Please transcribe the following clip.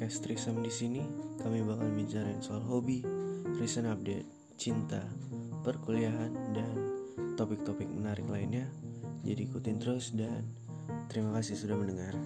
podcast Trisam di sini kami bakal bicarain soal hobi, recent update, cinta, perkuliahan dan topik-topik menarik lainnya. Jadi ikutin terus dan terima kasih sudah mendengar.